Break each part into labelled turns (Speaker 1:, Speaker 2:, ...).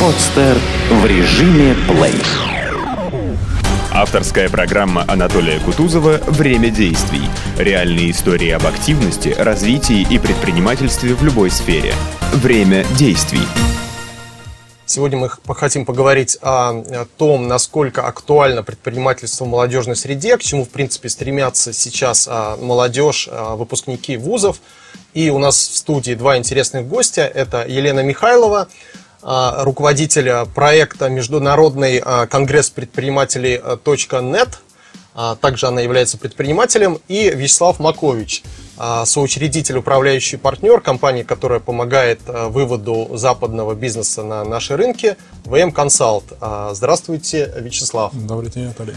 Speaker 1: Подстер в режиме плей.
Speaker 2: Авторская программа Анатолия Кутузова «Время действий». Реальные истории об активности, развитии и предпринимательстве в любой сфере. Время действий.
Speaker 3: Сегодня мы хотим поговорить о, том, насколько актуально предпринимательство в молодежной среде, к чему, в принципе, стремятся сейчас а, молодежь, а, выпускники вузов. И у нас в студии два интересных гостя. Это Елена Михайлова, руководителя проекта Международный а, конгресс предпринимателей .нет. А, также она является предпринимателем. И Вячеслав Макович, соучредитель, управляющий партнер компании, которая помогает выводу западного бизнеса на наши рынки, ВМ Консалт. Здравствуйте, Вячеслав.
Speaker 4: Добрый день, Наталья.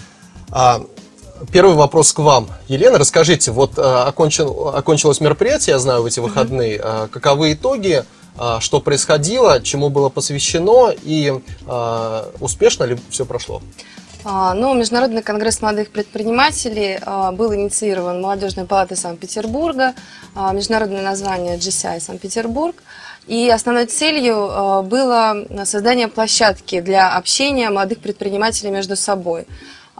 Speaker 3: Первый вопрос к вам. Елена, расскажите, вот окончил, окончилось мероприятие, я знаю, в эти выходные. Каковы итоги? А, что происходило, чему было посвящено и а, успешно ли все прошло?
Speaker 5: А, ну, Международный конгресс молодых предпринимателей был инициирован Молодежной палатой Санкт-Петербурга, международное название GCI Санкт-Петербург. И основной целью было создание площадки для общения молодых предпринимателей между собой.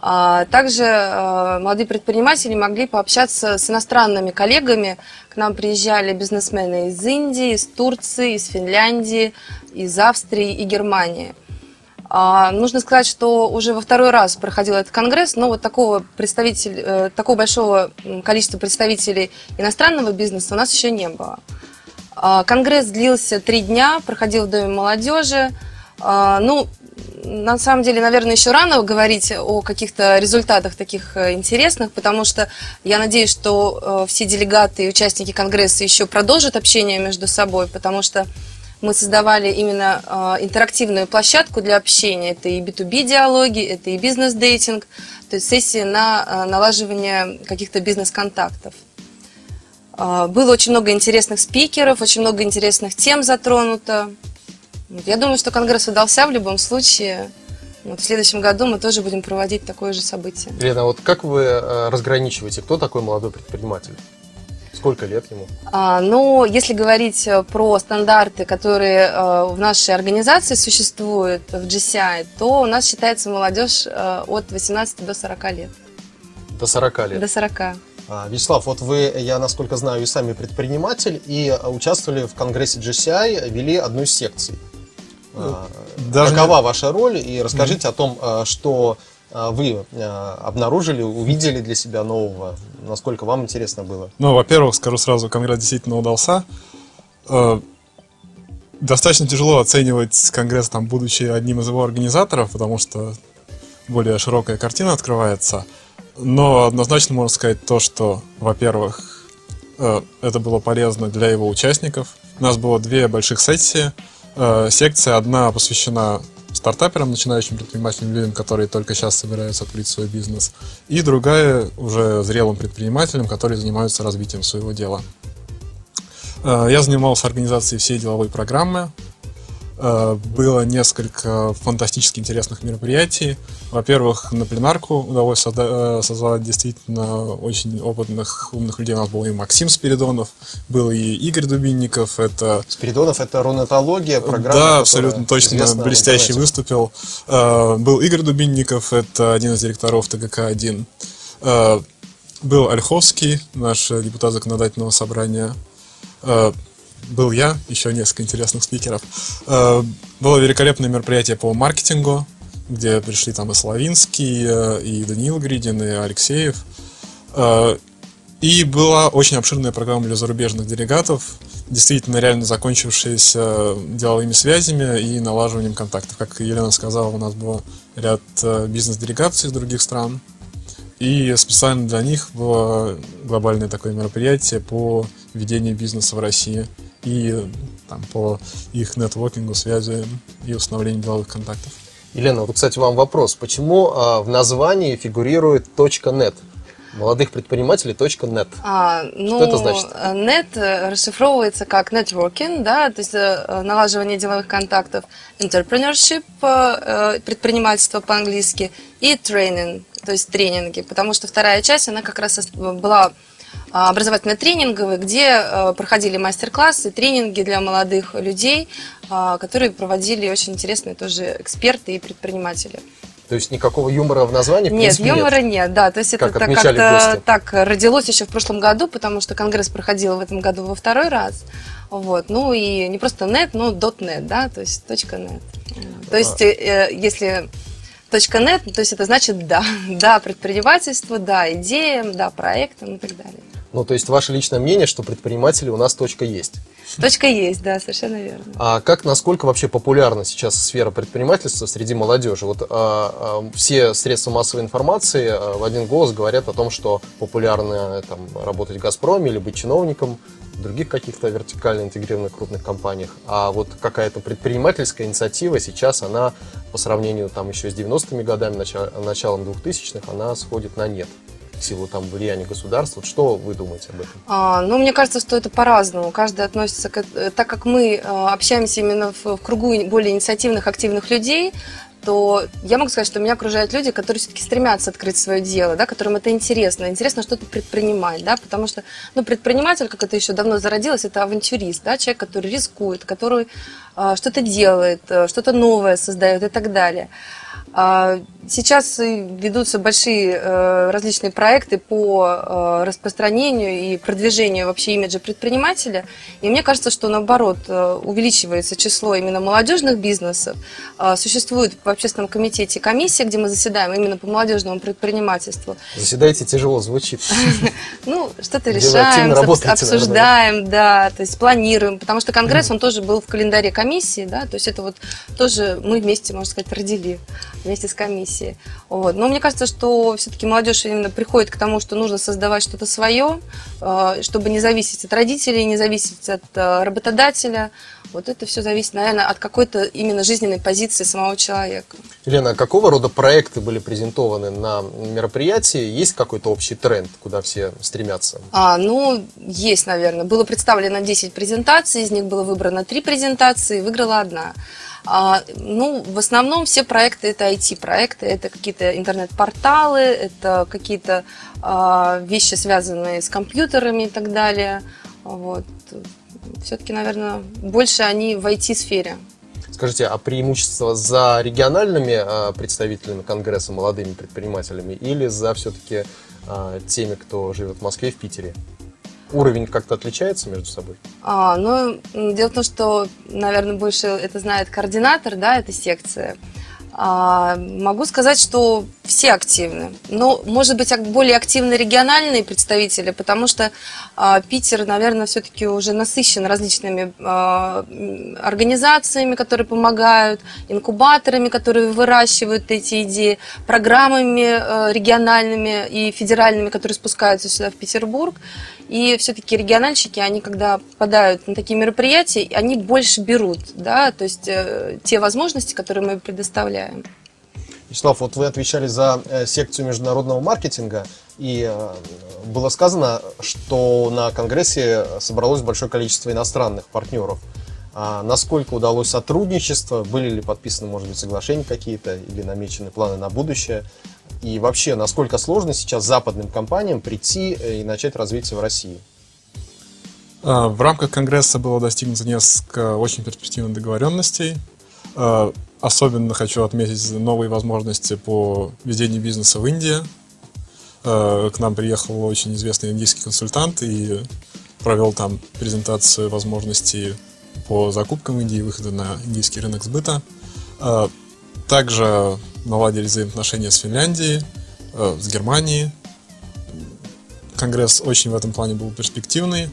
Speaker 5: А, также а, молодые предприниматели могли пообщаться с иностранными коллегами. К нам приезжали бизнесмены из Индии, из Турции, из Финляндии, из Австрии и Германии. А, нужно сказать, что уже во второй раз проходил этот конгресс, но вот такого, представитель, э, такого большого количества представителей иностранного бизнеса у нас еще не было. Конгресс длился три дня, проходил в Доме молодежи. Ну, на самом деле, наверное, еще рано говорить о каких-то результатах таких э, интересных, потому что я надеюсь, что э, все делегаты и участники Конгресса еще продолжат общение между собой, потому что мы создавали именно э, интерактивную площадку для общения. Это и B2B диалоги, это и бизнес-дейтинг, то есть сессии на налаживание каких-то бизнес-контактов. Было очень много интересных спикеров, очень много интересных тем затронуто. Я думаю, что Конгресс удался в любом случае. Вот в следующем году мы тоже будем проводить такое же событие.
Speaker 3: Лена, вот как вы э, разграничиваете, кто такой молодой предприниматель? Сколько лет ему?
Speaker 5: А, ну, если говорить э, про стандарты, которые э, в нашей организации существуют, в GCI, то у нас считается молодежь э, от 18 до 40 лет.
Speaker 3: До 40 лет?
Speaker 5: До 40.
Speaker 3: А, Вячеслав, вот вы, я насколько знаю, и сами предприниматель, и участвовали в конгрессе GCI, вели одну из секций. А, Даже Какова ваша роль? И расскажите mm-hmm. о том, а, что а, вы обнаружили, увидели для себя нового, насколько вам интересно было.
Speaker 4: Ну, во-первых, скажу сразу, конгресс действительно удался. Достаточно тяжело оценивать конгресс, там, будучи одним из его организаторов, потому что более широкая картина открывается. Но однозначно можно сказать то, что, во-первых, это было полезно для его участников. У нас было две больших сессии – Э, секция одна посвящена стартаперам, начинающим предпринимателям, людям, которые только сейчас собираются открыть свой бизнес, и другая уже зрелым предпринимателям, которые занимаются развитием своего дела. Э, я занимался организацией всей деловой программы, было несколько фантастически интересных мероприятий. Во-первых, на пленарку удалось э, создать действительно очень опытных, умных людей. У нас был и Максим Спиридонов, был и Игорь Дубинников. Это...
Speaker 3: Спиридонов — это рунетология, программа,
Speaker 4: Да, абсолютно точно, блестящий выступил. Э, был Игорь Дубинников, это один из директоров ТГК-1. Был Ольховский, наш депутат законодательного собрания был я, еще несколько интересных спикеров. Э, было великолепное мероприятие по маркетингу, где пришли там и Славинский, э, и Даниил Гридин, и Алексеев. Э, и была очень обширная программа для зарубежных делегатов, действительно реально закончившаяся деловыми связями и налаживанием контактов. Как Елена сказала, у нас был ряд бизнес-делегаций из других стран. И специально для них было глобальное такое мероприятие по ведению бизнеса в России и там, по их нетворкингу, связи и установлению деловых контактов.
Speaker 3: Елена, вот, кстати, вам вопрос. Почему а, в названии фигурирует .net? Молодых предпринимателей .net. А, ну, Что это значит?
Speaker 5: Net э, расшифровывается как networking, да, то есть э, налаживание деловых контактов, entrepreneurship, э, предпринимательство по-английски, и training, то есть тренинги, потому что вторая часть, она как раз была образовательно-тренинговые, где проходили мастер-классы, тренинги для молодых людей, которые проводили очень интересные тоже эксперты и предприниматели.
Speaker 3: То есть никакого юмора в названии? В
Speaker 5: нет, юмора нет. нет, да. То есть
Speaker 3: как
Speaker 5: это как-то так родилось еще в прошлом году, потому что конгресс проходил в этом году во второй раз. Вот. Ну и не просто нет, но .net, да, то есть .net. То есть э, если .net, то есть это значит да, да предпринимательству, да идеям, да проектам и так далее.
Speaker 3: Ну, то есть ваше личное мнение, что предприниматели у нас точка есть?
Speaker 5: Точка есть, да, совершенно верно.
Speaker 3: А как, насколько вообще популярна сейчас сфера предпринимательства среди молодежи? Вот а, а, все средства массовой информации а, в один голос говорят о том, что популярно там, работать в «Газпроме» или быть чиновником в других каких-то вертикально интегрированных крупных компаниях. А вот какая-то предпринимательская инициатива сейчас, она по сравнению там еще с 90-ми годами, началом 2000-х, она сходит на нет силу там влияния государства. Что вы думаете об этом?
Speaker 5: А, ну, мне кажется, что это по-разному. Каждый относится к... Э, так как мы э, общаемся именно в, в кругу более инициативных, активных людей, то я могу сказать, что меня окружают люди, которые все-таки стремятся открыть свое дело, да, которым это интересно. Интересно что-то предпринимать, да, потому что, ну, предприниматель, как это еще давно зародилось, это авантюрист, да, человек, который рискует, который э, что-то делает, э, что-то новое создает и так далее. А, сейчас ведутся большие э, различные проекты по э, распространению и продвижению вообще имиджа предпринимателя. И мне кажется, что наоборот э, увеличивается число именно молодежных бизнесов. А, существует в общественном комитете комиссия, где мы заседаем именно по молодежному предпринимательству.
Speaker 3: Заседаете тяжело звучит.
Speaker 5: Ну, что-то решаем, обсуждаем, да, то есть планируем. Потому что конгресс, он тоже был в календаре комиссии, да, то есть это вот тоже мы вместе, можно сказать, родили вместе с комиссией. Вот. Но мне кажется, что все-таки молодежь именно приходит к тому, что нужно создавать что-то свое, э, чтобы не зависеть от родителей, не зависеть от э, работодателя. Вот это все зависит, наверное, от какой-то именно жизненной позиции самого человека.
Speaker 3: Елена, а какого рода проекты были презентованы на мероприятии? Есть какой-то общий тренд, куда все стремятся?
Speaker 5: А, ну, есть, наверное. Было представлено 10 презентаций, из них было выбрано 3 презентации, выиграла одна. А, ну, в основном все проекты это IT-проекты, это какие-то интернет-порталы, это какие-то а, вещи, связанные с компьютерами и так далее. Вот. Все-таки, наверное, больше они в IT-сфере.
Speaker 3: Скажите, а преимущество за региональными а, представителями Конгресса, молодыми предпринимателями, или за все-таки теми, кто живет в Москве в Питере? Уровень как-то отличается между собой?
Speaker 5: А, ну, дело в том, что, наверное, больше это знает координатор, да, этой секции. А, могу сказать, что все активны. Но, может быть, более активны региональные представители, потому что а, Питер, наверное, все-таки уже насыщен различными а, организациями, которые помогают, инкубаторами, которые выращивают эти идеи, программами а, региональными и федеральными, которые спускаются сюда, в Петербург. И все-таки региональщики, они когда попадают на такие мероприятия, они больше берут, да, то есть э, те возможности, которые мы предоставляем.
Speaker 3: Вячеслав, вот вы отвечали за э, секцию международного маркетинга, и э, было сказано, что на Конгрессе собралось большое количество иностранных партнеров. А насколько удалось сотрудничество, были ли подписаны, может быть, соглашения какие-то или намечены планы на будущее? И вообще, насколько сложно сейчас западным компаниям прийти э, и начать развитие в России?
Speaker 4: А, в рамках Конгресса было достигнуто несколько очень перспективных договоренностей. Особенно хочу отметить новые возможности по ведению бизнеса в Индии. А, к нам приехал очень известный индийский консультант и провел там презентацию возможностей по закупкам в Индии, выхода на индийский рынок сбыта. Также наладили взаимоотношения с Финляндией, э, с Германией. Конгресс очень в этом плане был перспективный.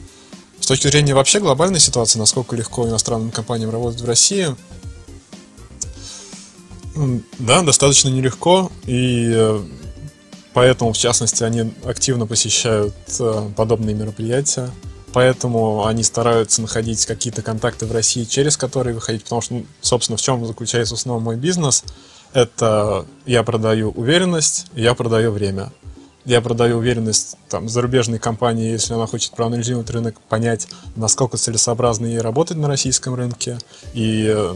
Speaker 4: С точки зрения вообще глобальной ситуации, насколько легко иностранным компаниям работать в России, да, достаточно нелегко, и э, поэтому, в частности, они активно посещают э, подобные мероприятия. Поэтому они стараются находить какие-то контакты в России, через которые выходить, потому что, ну, собственно, в чем заключается в основном мой бизнес, это я продаю уверенность, я продаю время. Я продаю уверенность там, зарубежной компании, если она хочет проанализировать рынок, понять, насколько целесообразно ей работать на российском рынке. И э,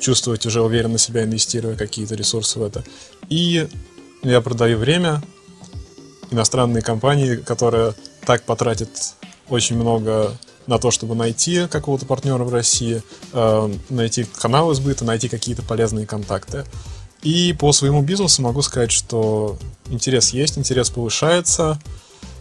Speaker 4: чувствовать уже уверенно себя, инвестируя какие-то ресурсы в это. И я продаю время иностранные компании, которые так потратит очень много на то, чтобы найти какого-то партнера в России, э, найти каналы сбыта, найти какие-то полезные контакты. И по своему бизнесу могу сказать, что интерес есть, интерес повышается.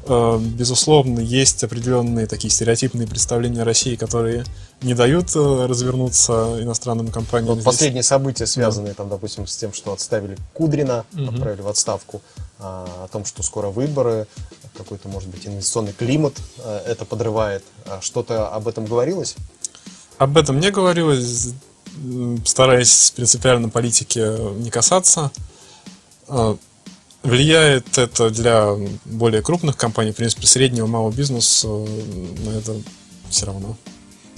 Speaker 4: Э, безусловно, есть определенные такие стереотипные представления России, которые не дают э, развернуться иностранным компаниям. Вот
Speaker 3: последние события, связанные, да. там, допустим, с тем, что отставили Кудрина, угу. отправили в отставку, а, о том, что скоро выборы, какой-то, может быть, инвестиционный климат э, это подрывает. А что-то об этом говорилось?
Speaker 4: Об этом не говорилось, стараясь принципиально политики не касаться. Влияет это для более крупных компаний, в принципе, среднего малого бизнеса, на это все равно.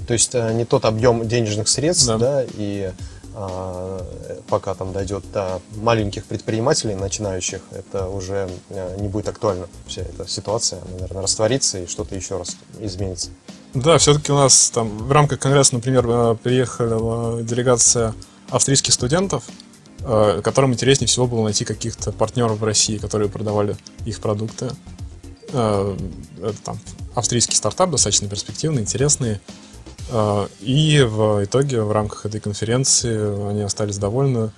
Speaker 3: То есть э, не тот объем денежных средств, да, да и а, пока там дойдет до маленьких предпринимателей, начинающих, это уже э, не будет актуально. Вся эта ситуация, наверное, растворится и что-то еще раз изменится.
Speaker 4: Да, все-таки у нас там в рамках конгресса, например, э, приехала делегация австрийских студентов, э, которым интереснее всего было найти каких-то партнеров в России, которые продавали их продукты. Это там австрийский стартап, достаточно перспективный, интересный. А, и в итоге в рамках этой конференции они остались довольны,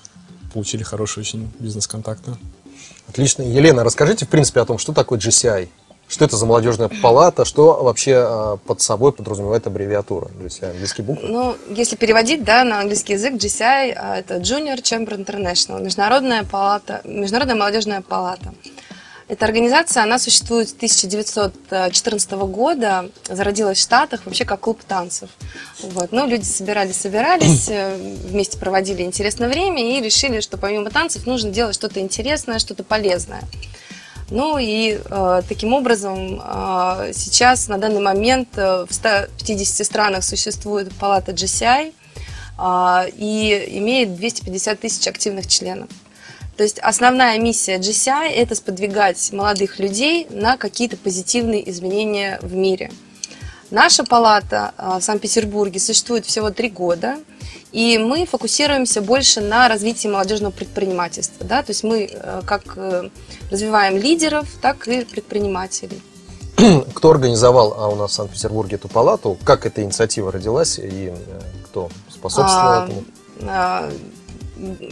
Speaker 4: получили хорошие очень бизнес-контакты.
Speaker 3: Отлично. Елена, расскажите, в принципе, о том, что такое GCI. Что это за молодежная палата? Что вообще а, под собой подразумевает аббревиатура GCI? Английские буквы?
Speaker 5: Ну, если переводить да, на английский язык, GCI а, – это Junior Chamber International, международная, палата, международная молодежная палата. Эта организация, она существует с 1914 года, зародилась в Штатах вообще как клуб танцев. Вот. Ну, люди собирались, собирались, э, вместе проводили интересное время и решили, что помимо танцев нужно делать что-то интересное, что-то полезное. Ну и э, таким образом э, сейчас на данный момент э, в 150 странах существует палата GCI э, и имеет 250 тысяч активных членов. То есть основная миссия GCI – это сподвигать молодых людей на какие-то позитивные изменения в мире. Наша палата а, в Санкт-Петербурге существует всего три года, и мы фокусируемся больше на развитии молодежного предпринимательства. Да? То есть мы э, как э, развиваем лидеров, так и предпринимателей.
Speaker 3: Кто организовал а у нас в Санкт-Петербурге эту палату? Как эта инициатива родилась и э, кто способствовал а, этому? А,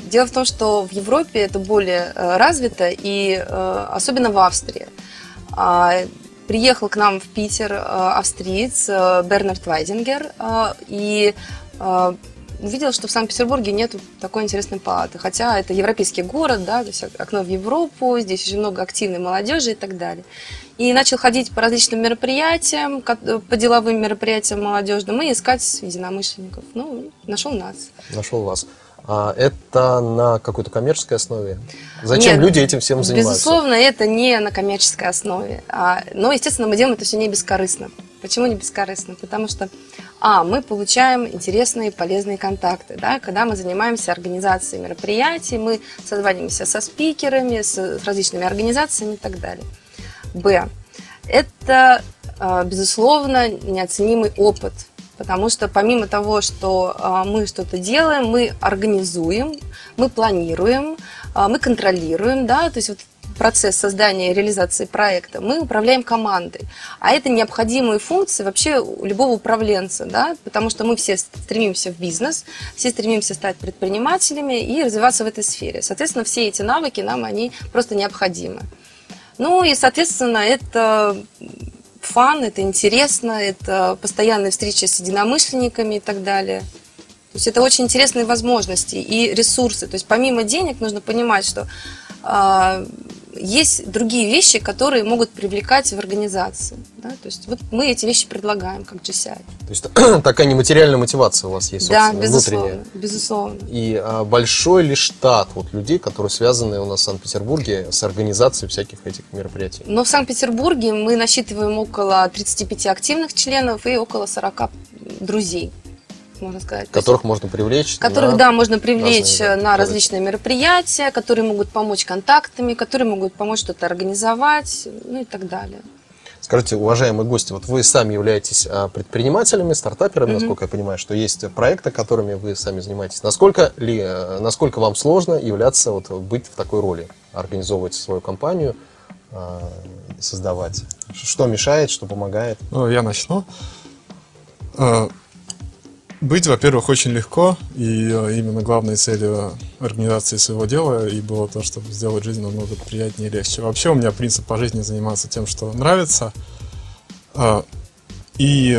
Speaker 5: Дело в том, что в Европе это более развито, и особенно в Австрии. А, приехал к нам в Питер австриец Бернард Вайдингер и увидел, что в Санкт-Петербурге нет такой интересной палаты. Хотя это европейский город, да, то есть окно в Европу, здесь очень много активной молодежи и так далее. И начал ходить по различным мероприятиям, по деловым мероприятиям молодежным и искать единомышленников. Ну, нашел нас.
Speaker 3: Нашел вас. А это на какой-то коммерческой основе? Зачем Нет, люди этим всем занимаются?
Speaker 5: Безусловно, это не на коммерческой основе. А, но, естественно, мы делаем это все не бескорыстно. Почему не бескорыстно? Потому что, а, мы получаем интересные, полезные контакты. Да? Когда мы занимаемся организацией мероприятий, мы созваниваемся со спикерами, с различными организациями и так далее. Б. Это, а, безусловно, неоценимый опыт – Потому что помимо того, что а, мы что-то делаем, мы организуем, мы планируем, а, мы контролируем, да, то есть вот процесс создания и реализации проекта, мы управляем командой. А это необходимые функции вообще у любого управленца, да, потому что мы все стремимся в бизнес, все стремимся стать предпринимателями и развиваться в этой сфере. Соответственно, все эти навыки нам, они просто необходимы. Ну и, соответственно, это фан, это интересно, это постоянные встречи с единомышленниками и так далее. То есть это очень интересные возможности и ресурсы. То есть помимо денег нужно понимать, что э, есть другие вещи, которые могут привлекать в организации. Да? То есть вот мы эти вещи предлагаем как GCI.
Speaker 3: То есть такая нематериальная мотивация у вас есть,
Speaker 5: да, безусловно, внутренняя. безусловно.
Speaker 3: И а, большой ли штат вот, людей, которые связаны у нас в Санкт-Петербурге с организацией всяких этих мероприятий?
Speaker 5: Но в Санкт-Петербурге мы насчитываем около 35 активных членов и около 40 друзей можно сказать.
Speaker 3: Которых есть, можно привлечь.
Speaker 5: Которых, на да, можно привлечь разные, на различные мероприятия, которые могут помочь контактами, которые могут помочь что-то организовать, ну и так далее.
Speaker 3: Скажите, уважаемые гости, вот вы сами являетесь а, предпринимателями, стартаперами, mm-hmm. насколько я понимаю, что есть проекты, которыми вы сами занимаетесь. Насколько ли, э, насколько вам сложно являться, вот, быть в такой роли, организовывать свою компанию, создавать? Что мешает, что помогает?
Speaker 4: Ну, я начну. Быть, во-первых, очень легко, и именно главной целью организации своего дела и было то, чтобы сделать жизнь намного приятнее и легче. Вообще у меня принцип по жизни заниматься тем, что нравится. И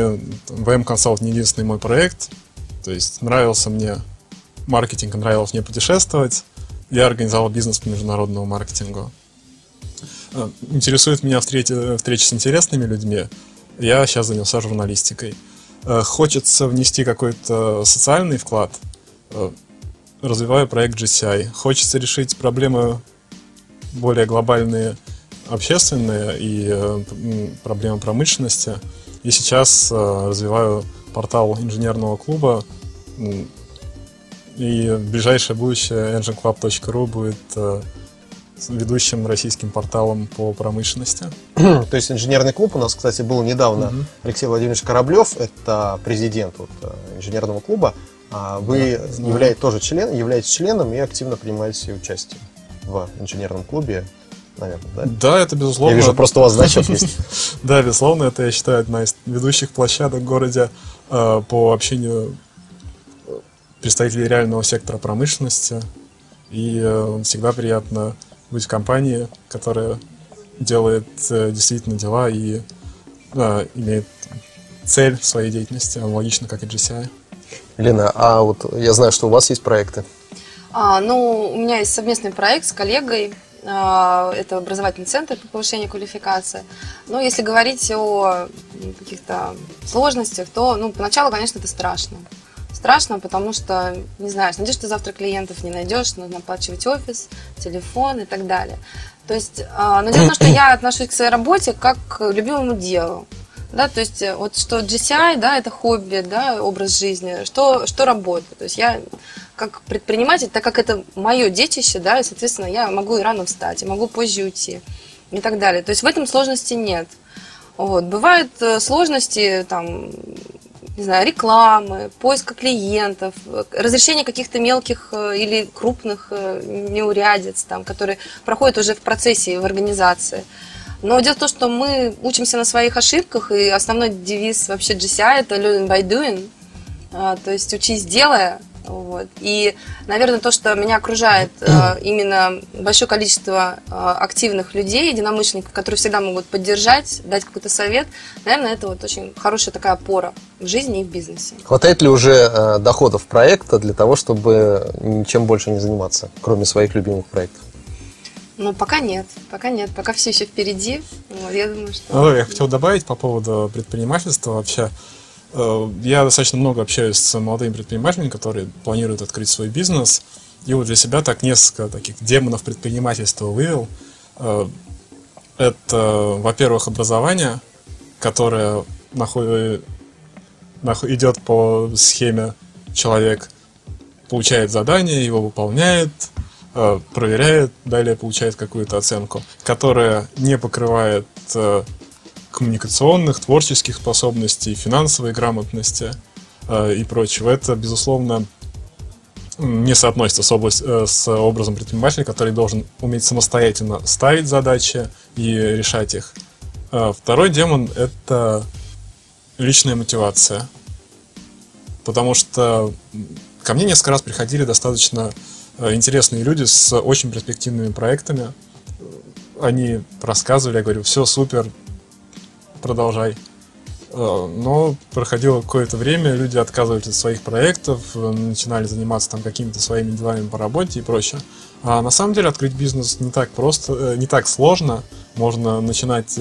Speaker 4: VM Consult не единственный мой проект. То есть нравился мне маркетинг, нравилось мне путешествовать. Я организовал бизнес по международному маркетингу. Интересует меня встречи, встречи с интересными людьми. Я сейчас занялся журналистикой. Э, хочется внести какой-то социальный вклад, э, развивая проект GCI. Хочется решить проблемы более глобальные, общественные и э, проблемы промышленности. И сейчас развиваю портал инженерного клуба. И ближайшее будущее engineclub.ru будет ведущим российским порталом по промышленности.
Speaker 3: То есть инженерный клуб у нас, кстати, был недавно. Угу. Алексей Владимирович Кораблев, это президент вот, э, инженерного клуба. А вы да, являетесь тоже член, являетесь членом и активно принимаете участие в инженерном клубе наверное, да?
Speaker 4: Да, это безусловно.
Speaker 3: Я вижу, просто у вас значок есть.
Speaker 4: Да, безусловно, это, я считаю, одна из ведущих площадок в городе э, по общению представителей реального сектора промышленности. И э, всегда приятно быть в компании, которая делает э, действительно дела и да, имеет цель в своей деятельности, аналогично как и GCI.
Speaker 3: Лена, а вот я знаю, что у вас есть проекты.
Speaker 5: А, ну, у меня есть совместный проект с коллегой. А, это образовательный центр по повышению квалификации. Но если говорить о каких-то сложностях, то ну, поначалу, конечно, это страшно. Страшно, потому что, не знаешь, надеюсь, что завтра клиентов не найдешь, нужно оплачивать офис, телефон и так далее. То есть, но дело в том, что я отношусь к своей работе как к любимому делу. Да, то есть э, вот что GCI, да, это хобби, да, образ жизни, что, что работа. То есть я как предприниматель, так как это мое детище, да, и, соответственно, я могу и рано встать, и могу позже уйти и так далее. То есть в этом сложности нет. Вот. Бывают э, сложности, там, не знаю, рекламы, поиска клиентов, разрешения каких-то мелких э, или крупных э, неурядиц, там, которые проходят уже в процессе в организации. Но дело в том, что мы учимся на своих ошибках, и основной девиз вообще GCI – это learn by doing, а, то есть учись делая, вот. И, наверное, то, что меня окружает э, именно большое количество э, активных людей, единомышленников, которые всегда могут поддержать, дать какой-то совет, наверное, это вот очень хорошая такая опора в жизни и в бизнесе.
Speaker 3: Хватает ли уже э, доходов проекта для того, чтобы ничем больше не заниматься, кроме своих любимых проектов?
Speaker 5: Ну, пока нет, пока нет, пока все еще впереди. Вот, я думаю, что...
Speaker 4: Ну, я хотел добавить по поводу предпринимательства вообще. Э, я достаточно много общаюсь с молодыми предпринимателями, которые планируют открыть свой бизнес. И вот для себя так несколько таких демонов предпринимательства вывел. Э, это, во-первых, образование, которое находит, идет по схеме человек получает задание, его выполняет, э, проверяет, далее получает какую-то оценку, которая не покрывает коммуникационных, творческих способностей, финансовой грамотности э, и прочего. Это, безусловно, не соотносится с, область, э, с образом предпринимателя, который должен уметь самостоятельно ставить задачи и решать их. Э, второй демон — это личная мотивация. Потому что ко мне несколько раз приходили достаточно интересные люди с очень перспективными проектами. Они рассказывали, я говорю, все супер, продолжай. Э, но проходило какое-то время, люди отказывались от своих проектов, э, начинали заниматься там какими-то своими делами по работе и прочее. А на самом деле открыть бизнес не так просто, э, не так сложно. Можно начинать,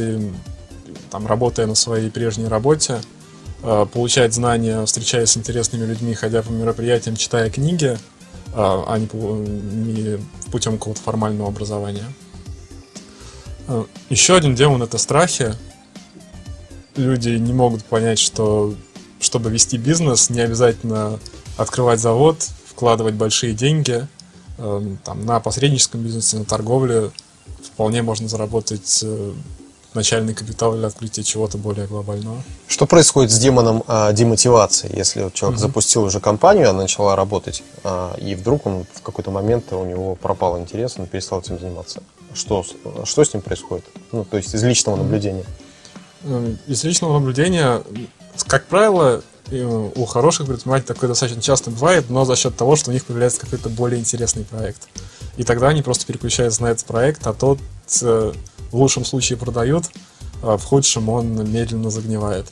Speaker 4: там, работая на своей прежней работе, получать знания, встречаясь с интересными людьми, ходя по мероприятиям, читая книги, а не путем какого-то формального образования. Еще один демон — это страхи люди не могут понять, что чтобы вести бизнес, не обязательно открывать завод, вкладывать большие деньги. Э, там, на посредническом бизнесе, на торговле вполне можно заработать э, начальный капитал для открытия чего-то более глобального.
Speaker 3: Что происходит с демоном а, демотивации, если человек mm-hmm. запустил уже компанию, она начала работать, а, и вдруг он в какой-то момент у него пропал интерес, он перестал этим заниматься? что, что с ним происходит? Ну, то есть из личного наблюдения.
Speaker 4: Эм, из личного наблюдения, как правило, у хороших предпринимателей такое достаточно часто бывает, но за счет того, что у них появляется какой-то более интересный проект. И тогда они просто переключаются на этот проект, а тот э, в лучшем случае продают, а в худшем он медленно загнивает.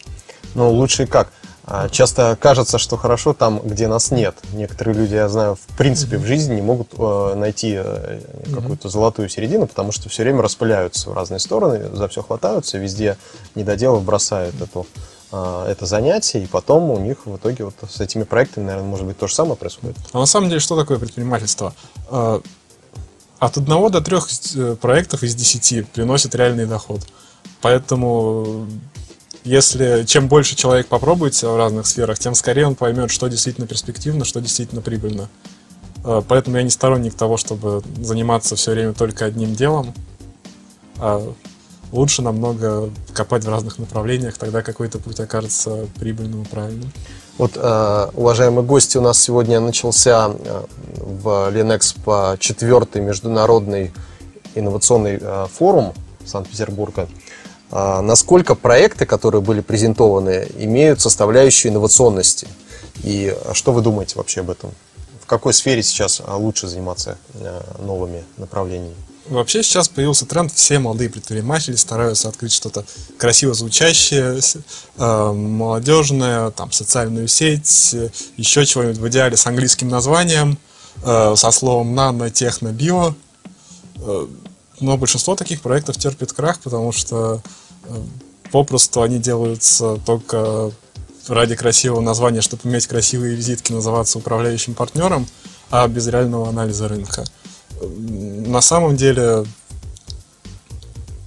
Speaker 3: Ну, лучше как? А, часто кажется, что хорошо там, где нас нет. Некоторые люди, я знаю, в принципе в жизни не могут э, найти э, какую-то золотую середину, потому что все время распыляются в разные стороны, за все хватаются, везде недоделав бросают эту, э, это занятие, и потом у них в итоге вот с этими проектами, наверное, может быть, то же самое происходит.
Speaker 4: А на самом деле, что такое предпринимательство? Э, от одного до трех э, проектов из десяти приносит реальный доход. Поэтому если чем больше человек попробует себя в разных сферах, тем скорее он поймет, что действительно перспективно, что действительно прибыльно. Э, поэтому я не сторонник того, чтобы заниматься все время только одним делом. А лучше намного копать в разных направлениях, тогда какой-то путь окажется прибыльным и правильным.
Speaker 3: Вот, э, уважаемые гости, у нас сегодня начался э, в Ленэкспо четвертый международный инновационный форум Санкт-Петербурга. А, насколько проекты, которые были презентованы, имеют составляющую инновационности. И что вы думаете вообще об этом? В какой сфере сейчас а, лучше заниматься а, новыми направлениями?
Speaker 4: Вообще сейчас появился тренд, все молодые предприниматели стараются открыть что-то красиво звучащее, молодежное, там, социальную сеть, еще чего-нибудь в идеале с английским названием, со словом нано, техно, био но большинство таких проектов терпит крах, потому что э, попросту они делаются только ради красивого названия, чтобы иметь красивые визитки, называться управляющим партнером, а без реального анализа рынка. На самом деле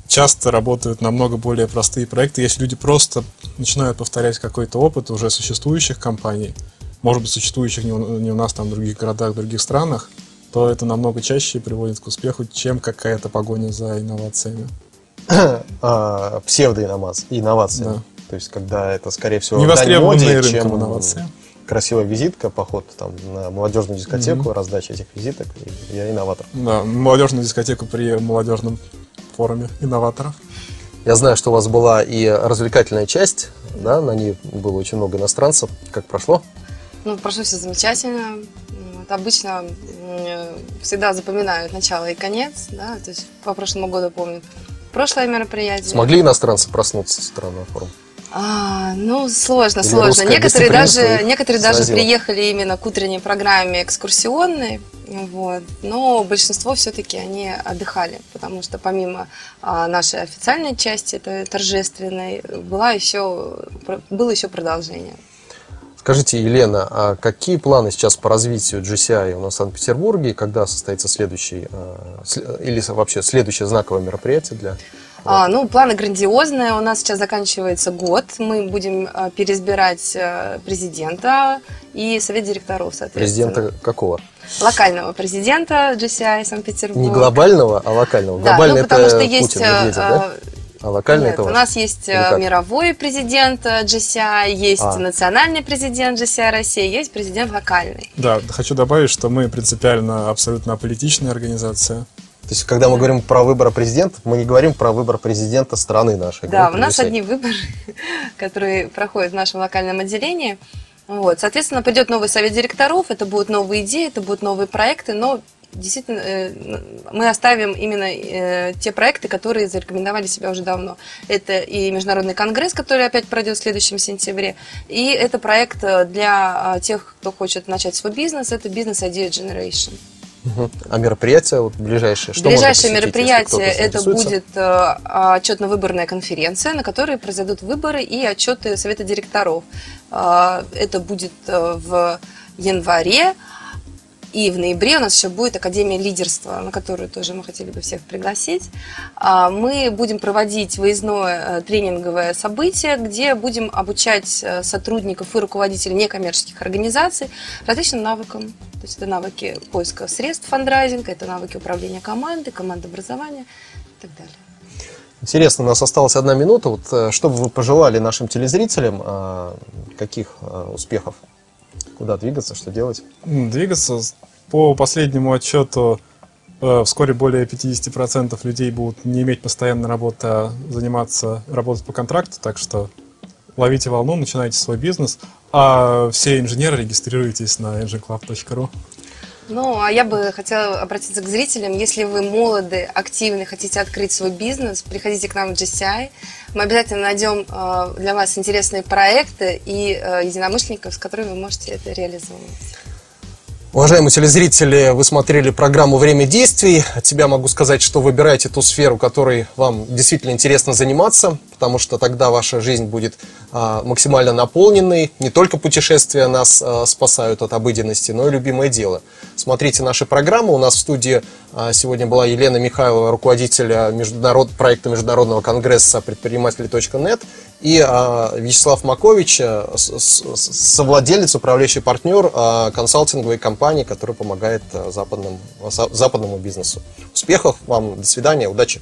Speaker 4: часто работают намного более простые проекты, если люди просто начинают повторять какой-то опыт уже существующих компаний, может быть, существующих не у, не у нас, там, в других городах, в других странах, то это намного чаще приводит к успеху, чем какая-то погоня за инновациями.
Speaker 3: а, псевдоинновации. Да. То есть, когда это, скорее всего,
Speaker 4: Невостребованные моде, чем инновации.
Speaker 3: красивая визитка, поход там, на молодежную дискотеку, mm-hmm. раздача этих визиток, и я инноватор.
Speaker 4: Да, молодежную дискотеку при молодежном форуме инноваторов.
Speaker 3: Я знаю, что у вас была и развлекательная часть, да, на ней было очень много иностранцев. Как прошло?
Speaker 5: Ну, прошло все замечательно обычно всегда запоминают начало и конец, да, то есть по прошлому году помню прошлое мероприятие.
Speaker 3: Смогли иностранцы проснуться с странного форума?
Speaker 5: А, ну, сложно, Или сложно. Некоторые даже, некоторые даже приехали именно к утренней программе экскурсионной, вот. Но большинство все-таки они отдыхали, потому что помимо а, нашей официальной части, это торжественной, была еще, было еще продолжение.
Speaker 3: Скажите, Елена, а какие планы сейчас по развитию GCI у нас в Санкт-Петербурге? Когда состоится следующий, э, или вообще следующее знаковое мероприятие для
Speaker 5: а, ну, планы грандиозные. У нас сейчас заканчивается год. Мы будем а, переизбирать а, президента и совет директоров,
Speaker 3: соответственно. Президента какого?
Speaker 5: Локального президента GCI Санкт-Петербург.
Speaker 3: Не глобального, а локального.
Speaker 5: Да,
Speaker 3: Глобальный
Speaker 5: ну, потому
Speaker 3: это
Speaker 5: что есть,
Speaker 3: Путин, Медведев, да?
Speaker 5: А локальный Нет, это у нас есть э, мировой президент GCI, э, есть а. национальный президент GCI России, есть президент локальный.
Speaker 4: Да, хочу добавить, что мы принципиально абсолютно аполитичная организация.
Speaker 3: То есть, когда мы говорим про выбор президента, мы не говорим про выбор президента страны нашей.
Speaker 5: Да, у нас GCI. одни выборы, которые проходят в нашем локальном отделении. Вот, соответственно, придет новый совет директоров, это будут новые идеи, это будут новые проекты, но действительно э, мы оставим именно э, те проекты, которые зарекомендовали себя уже давно. Это и Международный конгресс, который опять пройдет в следующем сентябре, и это проект э, для тех, кто хочет начать свой бизнес, это бизнес Idea Generation.
Speaker 3: А мероприятие вот, ближайшее?
Speaker 5: Что ближайшее мероприятие это будет э, отчетно-выборная конференция, на которой произойдут выборы и отчеты совета директоров. Э, это будет э, в январе. И в ноябре у нас еще будет Академия лидерства, на которую тоже мы хотели бы всех пригласить. А, мы будем проводить выездное э, тренинговое событие, где будем обучать э, сотрудников и руководителей некоммерческих организаций различным навыкам. То есть это навыки поиска средств фандрайзинга, это навыки управления командой, командообразования и так далее.
Speaker 3: Интересно, у нас осталась одна минута. Вот э, что бы вы пожелали нашим телезрителям, а, каких успехов Куда двигаться, что делать?
Speaker 4: Двигаться по последнему отчету Э, вскоре более 50% людей будут не иметь постоянной работы, а заниматься, работать по контракту, так что ловите волну, начинайте свой бизнес, а все инженеры регистрируйтесь на engineclub.ru.
Speaker 5: Ну, а я бы хотела обратиться к зрителям. Если вы молоды, активны, хотите открыть свой бизнес, приходите к нам в GCI. Мы обязательно найдем э, для вас интересные проекты и э, единомышленников, с которыми вы можете это реализовывать.
Speaker 3: Уважаемые телезрители, вы смотрели программу «Время действий». От себя могу сказать, что выбирайте ту сферу, которой вам действительно интересно заниматься, потому что тогда ваша жизнь будет а, максимально наполненной. Не только путешествия нас а, спасают от обыденности, но и любимое дело. Смотрите наши программы. У нас в студии а, сегодня была Елена Михайлова, руководитель международ... проекта Международного конгресса предприниматели.нет и Вячеслав Макович, совладелец, управляющий партнер консалтинговой компании, которая помогает западному, западному бизнесу. Успехов вам, до свидания, удачи!